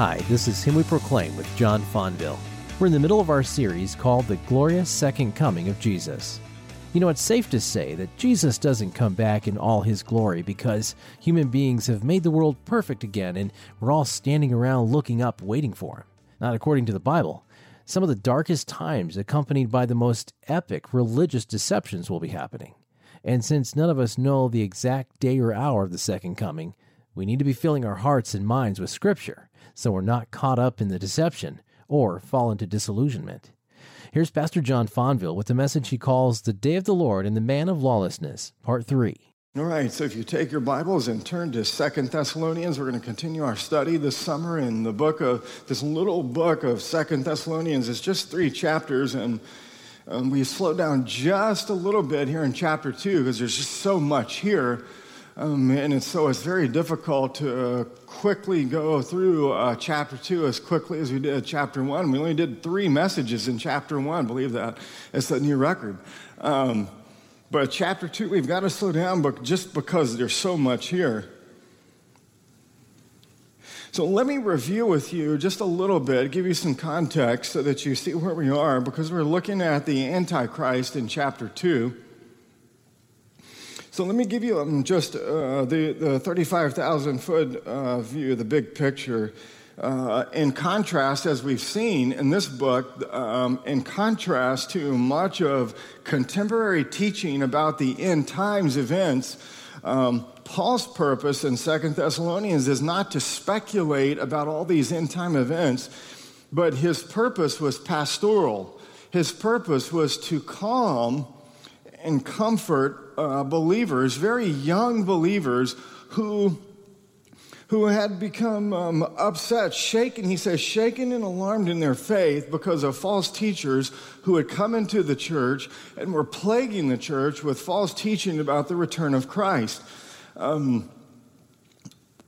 Hi, this is Him We Proclaim with John Fonville. We're in the middle of our series called The Glorious Second Coming of Jesus. You know, it's safe to say that Jesus doesn't come back in all his glory because human beings have made the world perfect again and we're all standing around looking up waiting for him. Not according to the Bible. Some of the darkest times, accompanied by the most epic religious deceptions, will be happening. And since none of us know the exact day or hour of the second coming, we need to be filling our hearts and minds with Scripture so we're not caught up in the deception or fall into disillusionment. Here's Pastor John Fonville with the message he calls The Day of the Lord and the Man of Lawlessness, Part 3. All right, so if you take your Bibles and turn to Second Thessalonians, we're going to continue our study this summer in the book of this little book of Second Thessalonians. It's just three chapters, and um, we slow down just a little bit here in chapter two because there's just so much here. Um, and it's, so it's very difficult to uh, quickly go through uh, chapter two as quickly as we did chapter one. We only did three messages in chapter one, believe that. It's a new record. Um, but chapter two, we've got to slow down but just because there's so much here. So let me review with you just a little bit, give you some context so that you see where we are, because we're looking at the Antichrist in chapter 2. So let me give you um, just uh, the, the 35,000 foot uh, view, the big picture. Uh, in contrast, as we've seen in this book, um, in contrast to much of contemporary teaching about the end times events, um, Paul's purpose in Second Thessalonians is not to speculate about all these end time events, but his purpose was pastoral. His purpose was to calm and comfort uh, believers, very young believers who, who had become um, upset, shaken, he says, shaken and alarmed in their faith because of false teachers who had come into the church and were plaguing the church with false teaching about the return of Christ. Um,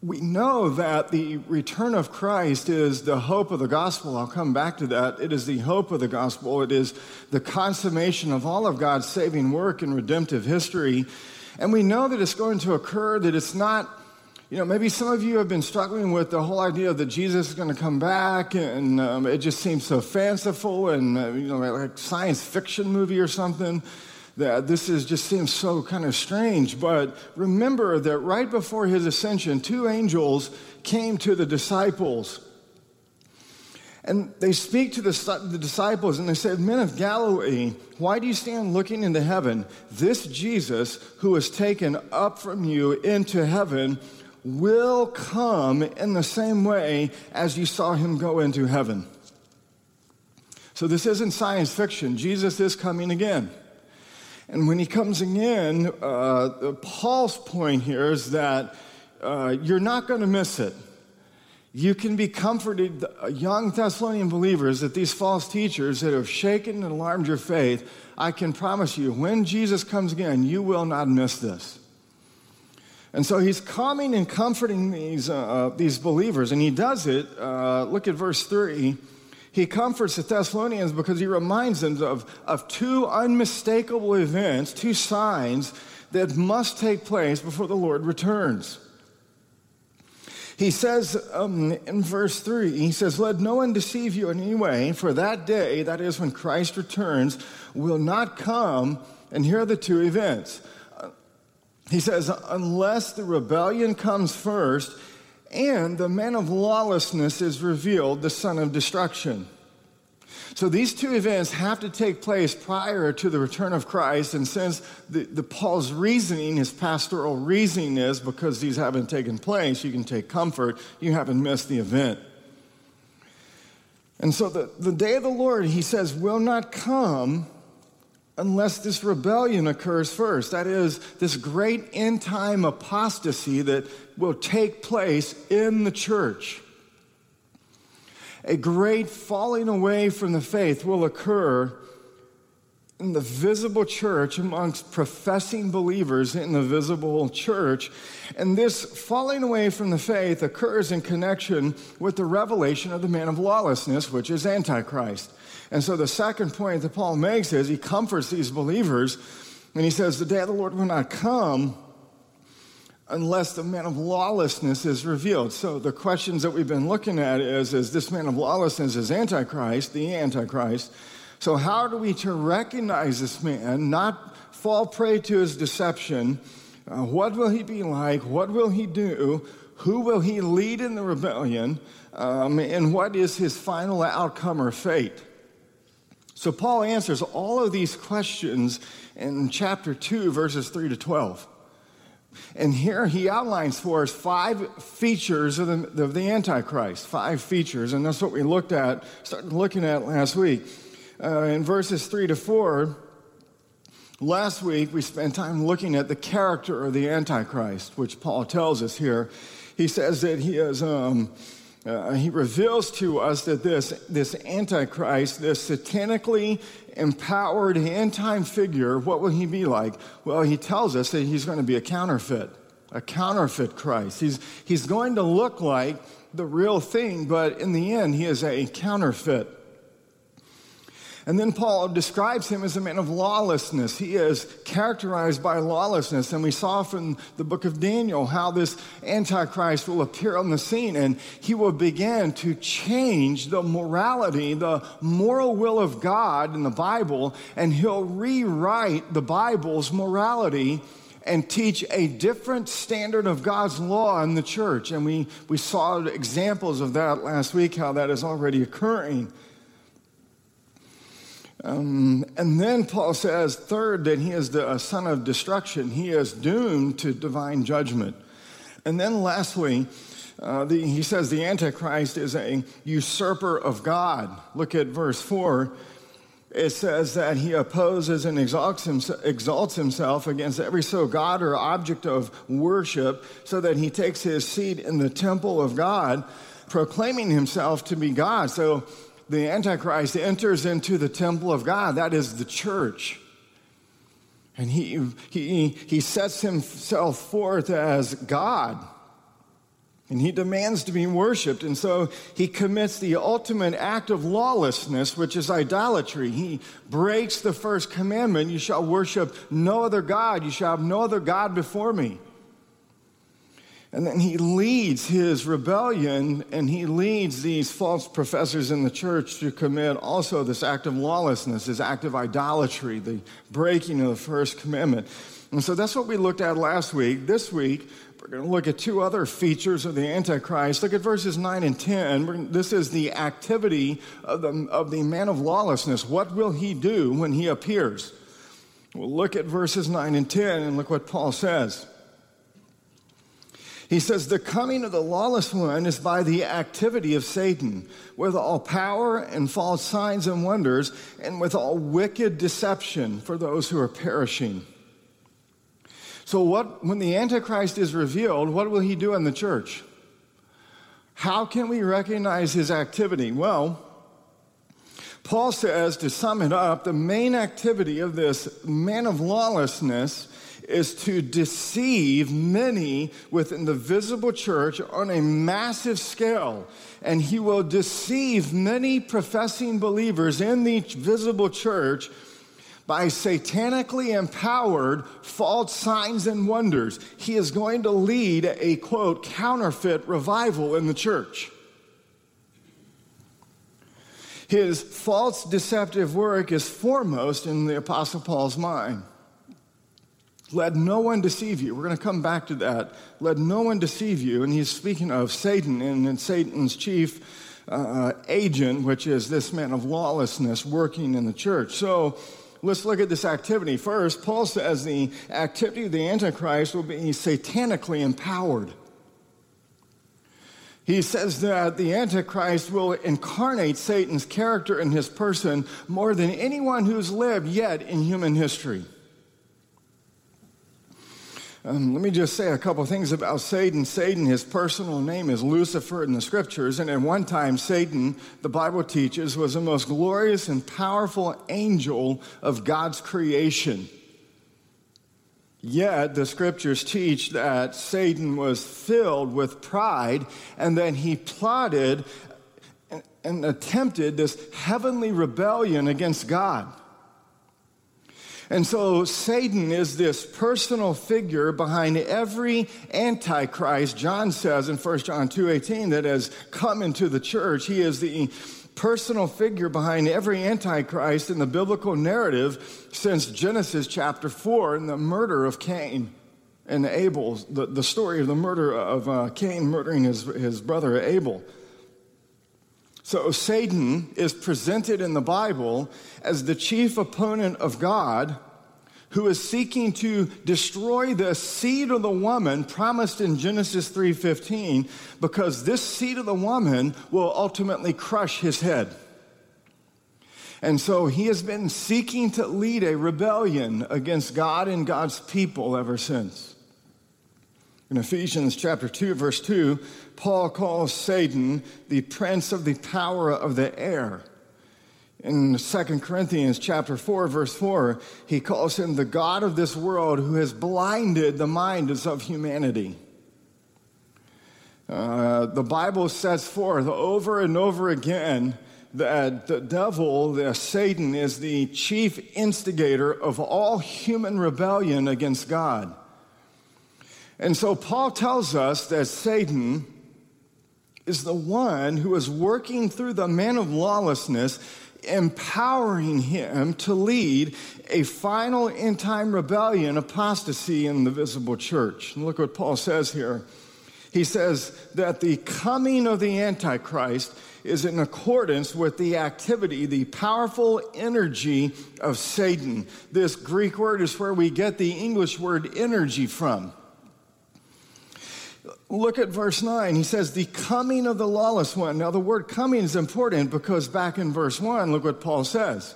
we know that the return of Christ is the hope of the gospel. I'll come back to that. It is the hope of the gospel. It is the consummation of all of God's saving work in redemptive history. And we know that it's going to occur, that it's not, you know, maybe some of you have been struggling with the whole idea that Jesus is going to come back, and um, it just seems so fanciful and, uh, you know, like science fiction movie or something that this is just seems so kind of strange. But remember that right before his ascension, two angels came to the disciples. And they speak to the, the, disciples and they said, Men of Galilee, why do you stand looking into heaven? This Jesus, who was taken up from you into heaven, will come in the same way as you saw him go into heaven. So this isn't science fiction. Jesus is coming again. And when he comes again, uh, Paul's point here is that uh, you're not going to miss it. You can be comforted, uh, young Thessalonian believers, that these false teachers that have shaken and alarmed your faith, I can promise you, when Jesus comes again, you will not miss this. And so he's calming and comforting these, uh, these believers, and he does it. Uh, look at verse 3 he comforts the Thessalonians because he reminds them of, of two unmistakable events, two signs that must take place before the Lord returns. He says um, in verse 3, he says, Let no one deceive you in any way, for that day, that is when Christ returns, will not come. And here are the two events. He says, Unless the rebellion comes first and the man of lawlessness is revealed, the son of destruction. So these two events have to take place prior to the return of Christ. And since the, the Paul's reasoning, his pastoral reasoning is because these haven't taken place, you can take comfort, you haven't missed the event. And so the, the day of the Lord, he says, will not come unless this rebellion occurs first. That is, this great end time apostasy that will take place in the church. A great falling away from the faith will occur in the visible church amongst professing believers in the visible church. And this falling away from the faith occurs in connection with the revelation of the man of lawlessness, which is Antichrist. And so the second point that Paul makes is he comforts these believers and he says, The day of the Lord will not come unless the man of lawlessness is revealed. So the questions that we've been looking at is is this man of lawlessness is antichrist, the antichrist. So how do we to recognize this man, not fall prey to his deception? Uh, what will he be like? What will he do? Who will he lead in the rebellion? Um, and what is his final outcome or fate? So Paul answers all of these questions in chapter 2, verses 3 to 12. And here he outlines for us five features of the, of the Antichrist, five features, and that's what we looked at, started looking at last week. Uh, in verses 3 to 4, last week we spent time looking at the character of the Antichrist, which Paul tells us here. He says that he is. Um, uh, he reveals to us that this, this Antichrist, this satanically empowered end time figure, what will he be like? Well, he tells us that he's going to be a counterfeit, a counterfeit Christ. He's, he's going to look like the real thing, but in the end, he is a counterfeit. And then Paul describes him as a man of lawlessness. He is characterized by lawlessness. And we saw from the book of Daniel how this Antichrist will appear on the scene and he will begin to change the morality, the moral will of God in the Bible, and he'll rewrite the Bible's morality and teach a different standard of God's law in the church. And we, we saw examples of that last week, how that is already occurring. Um, and then Paul says, third, that he is the son of destruction. He is doomed to divine judgment. And then lastly, uh, the, he says the Antichrist is a usurper of God. Look at verse 4. It says that he opposes and exalts, exalts himself against every so God or object of worship, so that he takes his seat in the temple of God, proclaiming himself to be God. So the Antichrist enters into the temple of God, that is the church. And he, he, he sets himself forth as God. And he demands to be worshiped. And so he commits the ultimate act of lawlessness, which is idolatry. He breaks the first commandment you shall worship no other God, you shall have no other God before me. And then he leads his rebellion and he leads these false professors in the church to commit also this act of lawlessness, this act of idolatry, the breaking of the first commandment. And so that's what we looked at last week. This week, we're going to look at two other features of the Antichrist. Look at verses 9 and 10. This is the activity of the, of the man of lawlessness. What will he do when he appears? We'll look at verses 9 and 10 and look what Paul says. He says, The coming of the lawless one is by the activity of Satan, with all power and false signs and wonders, and with all wicked deception for those who are perishing. So, what, when the Antichrist is revealed, what will he do in the church? How can we recognize his activity? Well, Paul says, to sum it up, the main activity of this man of lawlessness is to deceive many within the visible church on a massive scale. And he will deceive many professing believers in the visible church by satanically empowered false signs and wonders. He is going to lead a quote, counterfeit revival in the church. His false deceptive work is foremost in the Apostle Paul's mind. Let no one deceive you. We're going to come back to that. Let no one deceive you. And he's speaking of Satan and, and Satan's chief uh, agent, which is this man of lawlessness working in the church. So let's look at this activity. First, Paul says the activity of the Antichrist will be satanically empowered. He says that the Antichrist will incarnate Satan's character in his person more than anyone who's lived yet in human history. Um, let me just say a couple things about Satan. Satan, his personal name is Lucifer in the scriptures, and at one time, Satan, the Bible teaches, was the most glorious and powerful angel of God's creation. Yet, the scriptures teach that Satan was filled with pride and that he plotted and attempted this heavenly rebellion against God. And so Satan is this personal figure behind every antichrist. John says in 1 John 2:18 that has come into the church, he is the personal figure behind every antichrist in the biblical narrative since Genesis chapter 4 and the murder of Cain and Abel, the, the story of the murder of uh, Cain murdering his, his brother Abel. So Satan is presented in the Bible as the chief opponent of God who is seeking to destroy the seed of the woman promised in Genesis 3:15 because this seed of the woman will ultimately crush his head. And so he has been seeking to lead a rebellion against God and God's people ever since. In Ephesians chapter 2 verse 2, Paul calls Satan the prince of the power of the air. In 2 Corinthians chapter 4 verse 4, he calls him the god of this world who has blinded the minds of humanity. Uh, the Bible sets forth over and over again that the devil, the Satan, is the chief instigator of all human rebellion against God. And so Paul tells us that Satan is the one who is working through the man of lawlessness, empowering him to lead a final end time rebellion, apostasy in the visible church. And look what Paul says here. He says that the coming of the Antichrist is in accordance with the activity, the powerful energy of Satan. This Greek word is where we get the English word energy from. Look at verse 9. He says, The coming of the lawless one. Now, the word coming is important because back in verse 1, look what Paul says.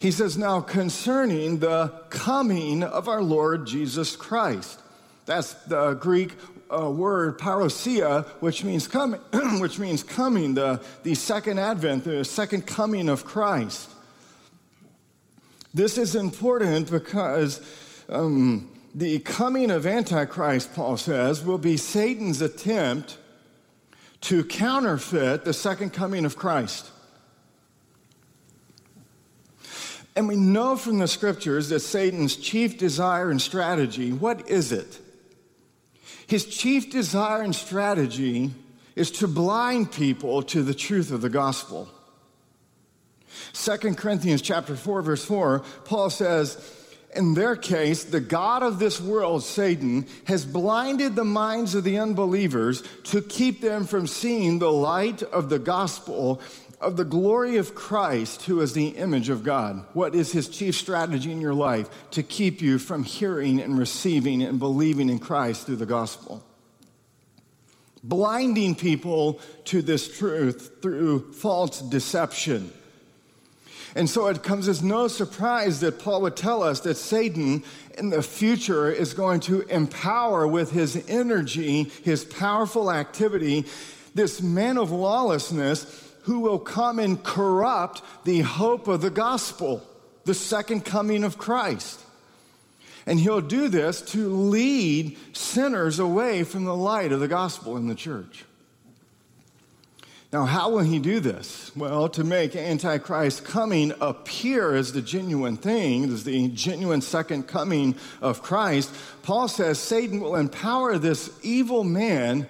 He says, Now concerning the coming of our Lord Jesus Christ. That's the Greek uh, word parousia, which means coming, which means coming, the, the second advent, the second coming of Christ. This is important because um, the coming of Antichrist, Paul says, will be Satan's attempt to counterfeit the second coming of Christ. And we know from the scriptures that Satan's chief desire and strategy, what is it? His chief desire and strategy is to blind people to the truth of the gospel. 2 Corinthians chapter 4 verse 4, Paul says, in their case, the God of this world, Satan, has blinded the minds of the unbelievers to keep them from seeing the light of the gospel of the glory of Christ, who is the image of God. What is his chief strategy in your life? To keep you from hearing and receiving and believing in Christ through the gospel. Blinding people to this truth through false deception. And so it comes as no surprise that Paul would tell us that Satan in the future is going to empower with his energy, his powerful activity, this man of lawlessness who will come and corrupt the hope of the gospel, the second coming of Christ. And he'll do this to lead sinners away from the light of the gospel in the church. Now, how will he do this? Well, to make Antichrist coming appear as the genuine thing, as the genuine second coming of Christ, Paul says Satan will empower this evil man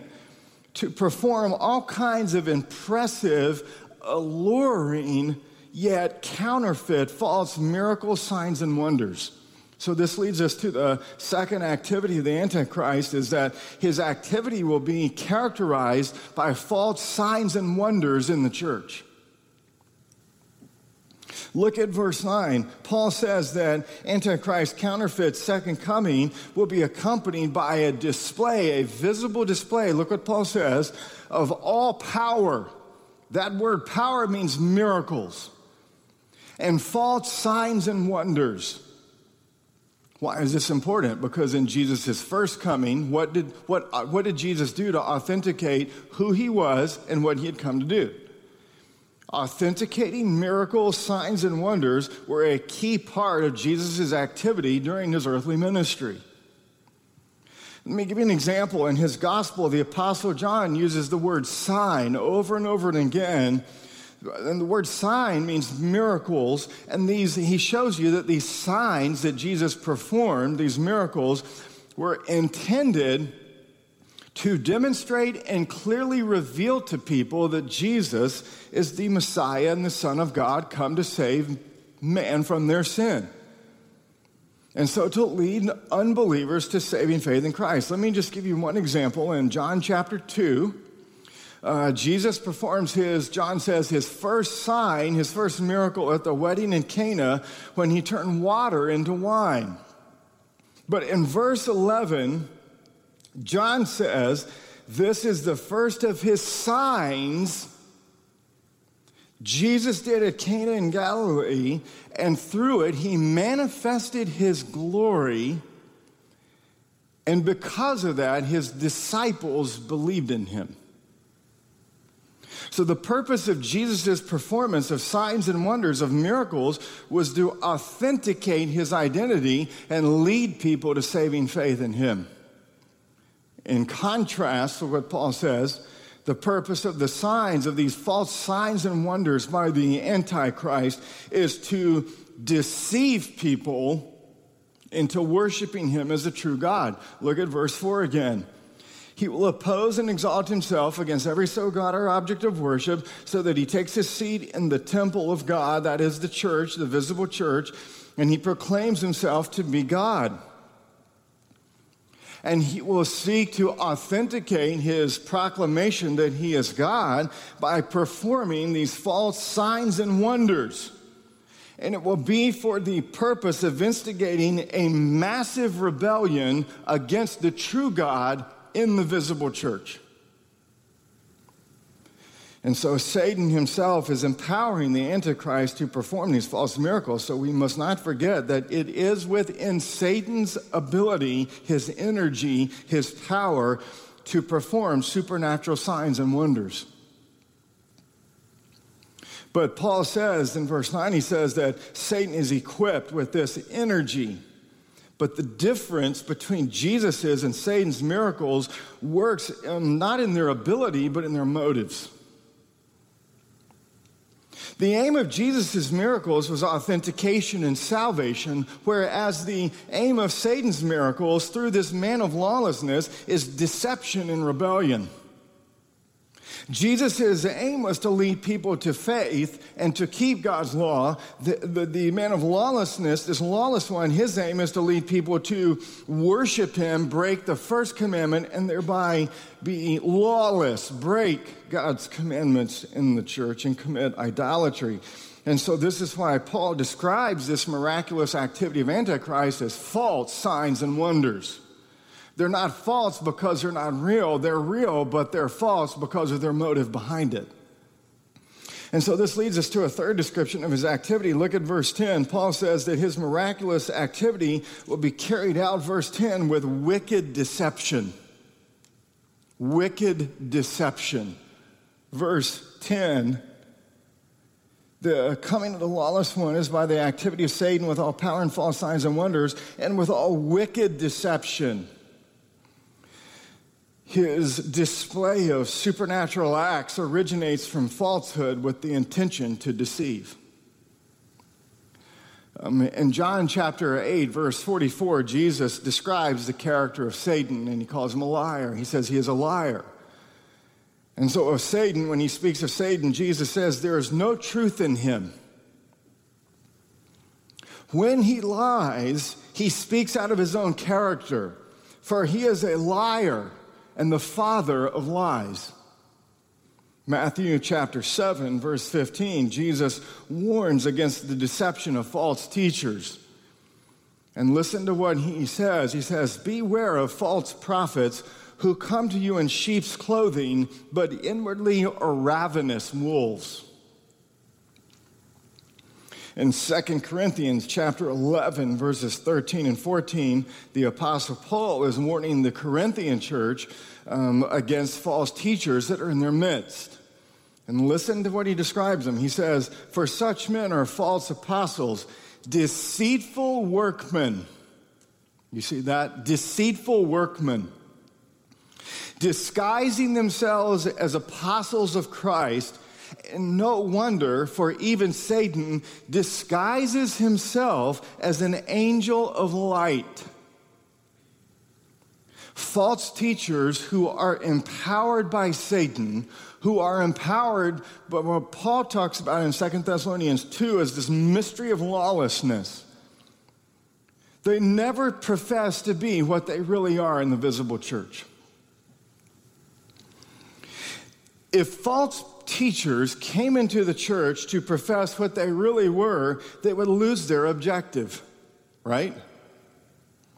to perform all kinds of impressive, alluring, yet counterfeit false miracles, signs, and wonders. So this leads us to the second activity of the Antichrist is that his activity will be characterized by false signs and wonders in the church. Look at verse 9. Paul says that Antichrist counterfeit second coming will be accompanied by a display, a visible display. Look what Paul says of all power. That word power means miracles and false signs and wonders. Why is this important? Because in Jesus' first coming, what did, what, uh, what did Jesus do to authenticate who he was and what he had come to do? Authenticating miracles, signs, and wonders were a key part of Jesus' activity during his earthly ministry. Let me give you an example. In his gospel, the Apostle John uses the word sign over and over and again And the word sign means miracles. And these, he shows you that these signs that Jesus performed, these miracles, were intended to demonstrate and clearly reveal to people that Jesus is the Messiah and the Son of God come to save man from their sin. And so to lead unbelievers to saving faith in Christ. Let me just give you one example. In John chapter 2, uh, Jesus performs his, John says, his first sign, his first miracle at the wedding in Cana when he turned water into wine. But in verse 11, John says, This is the first of his signs Jesus did at Cana in Galilee, and through it, he manifested his glory. And because of that, his disciples believed in him. So, the purpose of Jesus' performance of signs and wonders, of miracles, was to authenticate his identity and lead people to saving faith in him. In contrast to what Paul says, the purpose of the signs, of these false signs and wonders by the Antichrist, is to deceive people into worshiping him as a true God. Look at verse 4 again. He will oppose and exalt himself against every so God or object of worship, so that he takes his seat in the temple of God, that is the church, the visible church, and he proclaims himself to be God and he will seek to authenticate his proclamation that he is God by performing these false signs and wonders. And it will be for the purpose of instigating a massive rebellion against the true God in the visible church. And so Satan himself is empowering the Antichrist to perform these false miracles. So we must not forget that it is within Satan's ability, his energy, his power to perform supernatural signs and wonders. But Paul says in verse 9, he says that Satan is equipped with this energy. But the difference between Jesus's and Satan's miracles works um, not in their ability, but in their motives. The aim of Jesus' miracles was authentication and salvation, whereas the aim of Satan's miracles through this man of lawlessness is deception and rebellion. Jesus' aim was to lead people to faith and to keep God's law. The, the, the, man of lawlessness, this lawless one, his aim is to lead people to worship him, break the first commandment, and thereby be lawless, break God's commandments in the church, and commit idolatry. And so, this is why Paul describes this miraculous activity of Antichrist as false signs and wonders. They're not false because they're not real. They're real, but they're false because of their motive behind it. And so this leads us to a third description of his activity. Look at verse 10. Paul says that his miraculous activity will be carried out, verse 10, with wicked deception. Wicked deception. Verse 10 the coming of the lawless one is by the activity of Satan with all power and false signs and wonders, and with all wicked deception his display of supernatural acts originates from falsehood with the intention to deceive. Um, in John chapter 8, verse 44, Jesus describes the character of Satan and he calls him a liar. He says he is a liar. And so, of Satan, when he speaks of Satan, Jesus says there is no truth in him. When he lies, he speaks out of his own character, for he is a liar and the father of lies. Matthew chapter 7, verse 15, Jesus warns against the deception of false teachers. And listen to what he says. He says, Beware of false prophets who come to you in sheep's clothing, but inwardly are ravenous wolves. In 2 Corinthians chapter 11 verses 13 and 14, the apostle Paul is warning the Corinthian church um, against false teachers that are in their midst. And listen to what he describes them. He says, For such men are false apostles, deceitful workmen. You see that? Deceitful workmen. Disguising themselves as apostles of Christ, And no wonder, for even Satan disguises himself as an angel of light. False teachers who are empowered by Satan, who are empowered by what Paul talks about in 2 Thessalonians 2 is this mystery of lawlessness. They never profess to be what they really are in the visible church. If false teachers came into the church to profess what they really were, they would lose their objective, right?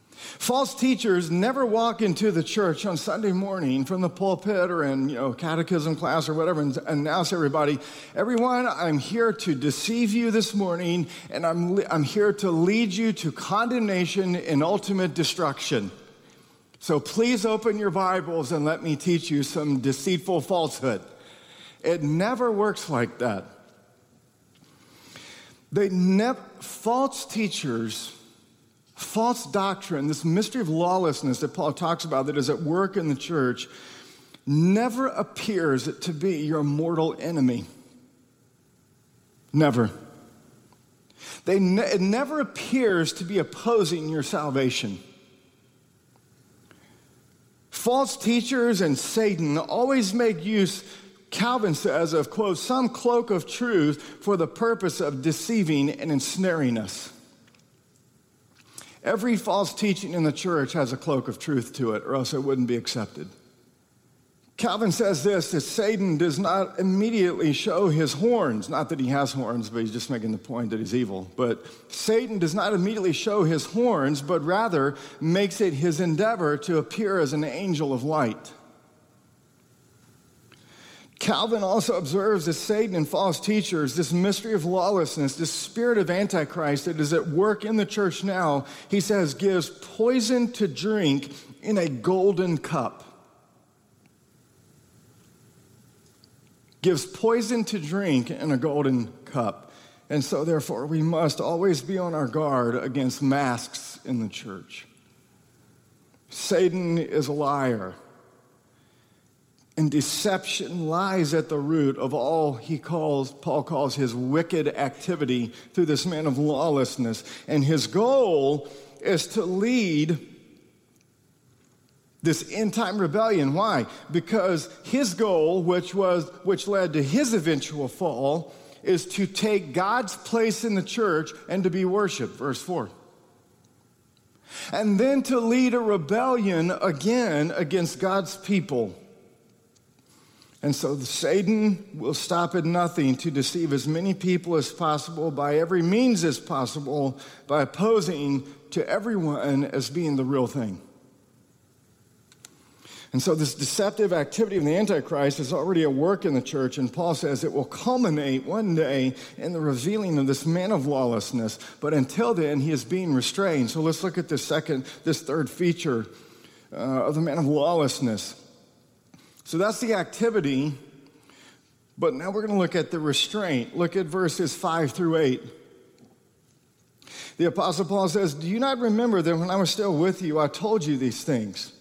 False teachers never walk into the church on Sunday morning from the pulpit or in you know catechism class or whatever and announce everybody, everyone, I'm here to deceive you this morning, and I'm I'm here to lead you to condemnation and ultimate destruction. So please open your Bibles and let me teach you some deceitful falsehood. It never works like that. They never false teachers false doctrine, this mystery of lawlessness that Paul talks about that is at work in the church, never appears to be your mortal enemy. Never. They ne- it never appears to be opposing your salvation. False teachers and Satan always make use, Calvin says, of, quote, some cloak of truth for the purpose of deceiving and ensnaring us. Every false teaching in the church has a cloak of truth to it, or else it wouldn't be accepted. Calvin says this that Satan does not immediately show his horns. Not that he has horns, but he's just making the point that he's evil. But Satan does not immediately show his horns, but rather makes it his endeavor to appear as an angel of light. Calvin also observes that Satan and false teachers, this mystery of lawlessness, this spirit of Antichrist that is at work in the church now, he says, gives poison to drink in a golden cup. Gives poison to drink in a golden cup. And so, therefore, we must always be on our guard against masks in the church. Satan is a liar. And deception lies at the root of all he calls, Paul calls his wicked activity through this man of lawlessness. And his goal is to lead this end time rebellion. Why? Because his goal, which was which led to his eventual fall, is to take God's place in the church and to be worshiped. Verse 4. And then to lead a rebellion again against God's people. And so Satan will stop at nothing to deceive as many people as possible by every means as possible by opposing to everyone as being the real thing. And so, this deceptive activity of the Antichrist is already at work in the church, and Paul says it will culminate one day in the revealing of this man of lawlessness. But until then, he is being restrained. So, let's look at this second, this third feature uh, of the man of lawlessness. So that's the activity. But now we're going to look at the restraint. Look at verses 5 through 8. The Apostle Paul says, Do you not remember that when I was still with you, I told you these things?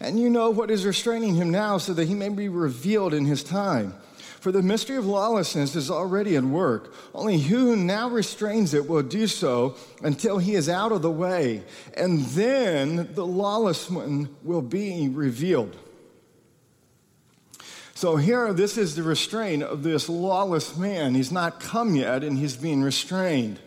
And you know what is restraining him now so that he may be revealed in his time. For the mystery of lawlessness is already at work. Only who now restrains it will do so until he is out of the way. And then the lawless one will be revealed so here, this is the restraint of this lawless man. He's not come yet, and he's being restrained.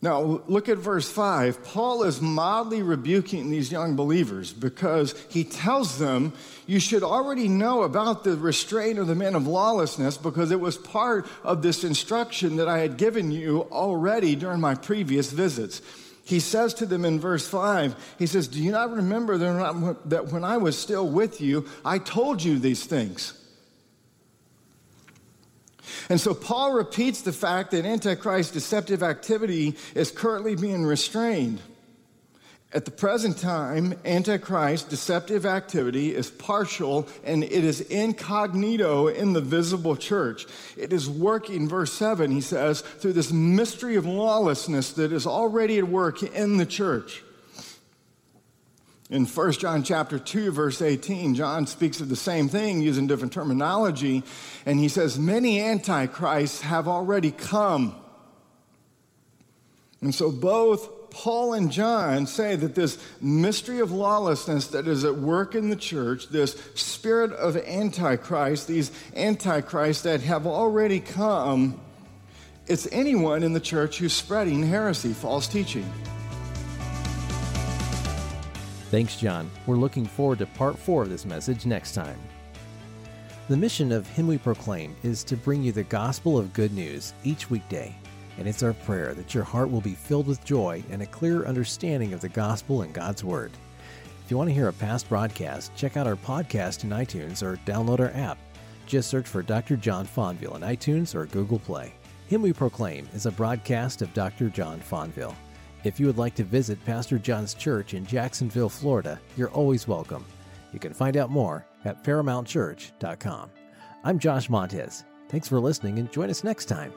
Now, look at verse 5. Paul is mildly rebuking these young believers because he tells them, You should already know about the restraint of the men of lawlessness because it was part of this instruction that I had given you already during my previous visits he says to them in verse 5, he says, Do you not remember that when I was still with you, I told you these things? And so Paul repeats the fact that Antichrist's deceptive activity is currently being restrained. At the present time, Antichrist deceptive activity is partial and it is incognito in the visible church. It is working, verse 7, he says, through this mystery of lawlessness that is already at work in the church. In 1 John chapter 2 verse 18, John speaks of the same thing using different terminology and he says many antichrists have already come. And so Paul and John say that this mystery of lawlessness that is at work in the church, this spirit of antichrist, these antichrists that have already come, it's anyone in the church who's spreading heresy, false teaching. Thanks, John. We're looking forward to part four of this message next time. The mission of Him We Proclaim is to bring you the gospel of good news each weekday, and it's our prayer that your heart will be filled with joy and a clear understanding of the gospel and God's Word. If you want to hear a past broadcast, check out our podcast in iTunes or download our app. Just search for Dr. John Fonville in iTunes or Google Play. Him We Proclaim is a broadcast of Dr. John Fonville. If you would like to visit Pastor John's church in Jacksonville, Florida, you're always welcome. You can find out more at ParamountChurch.com. I'm Josh Montez. Thanks for listening and join us next time.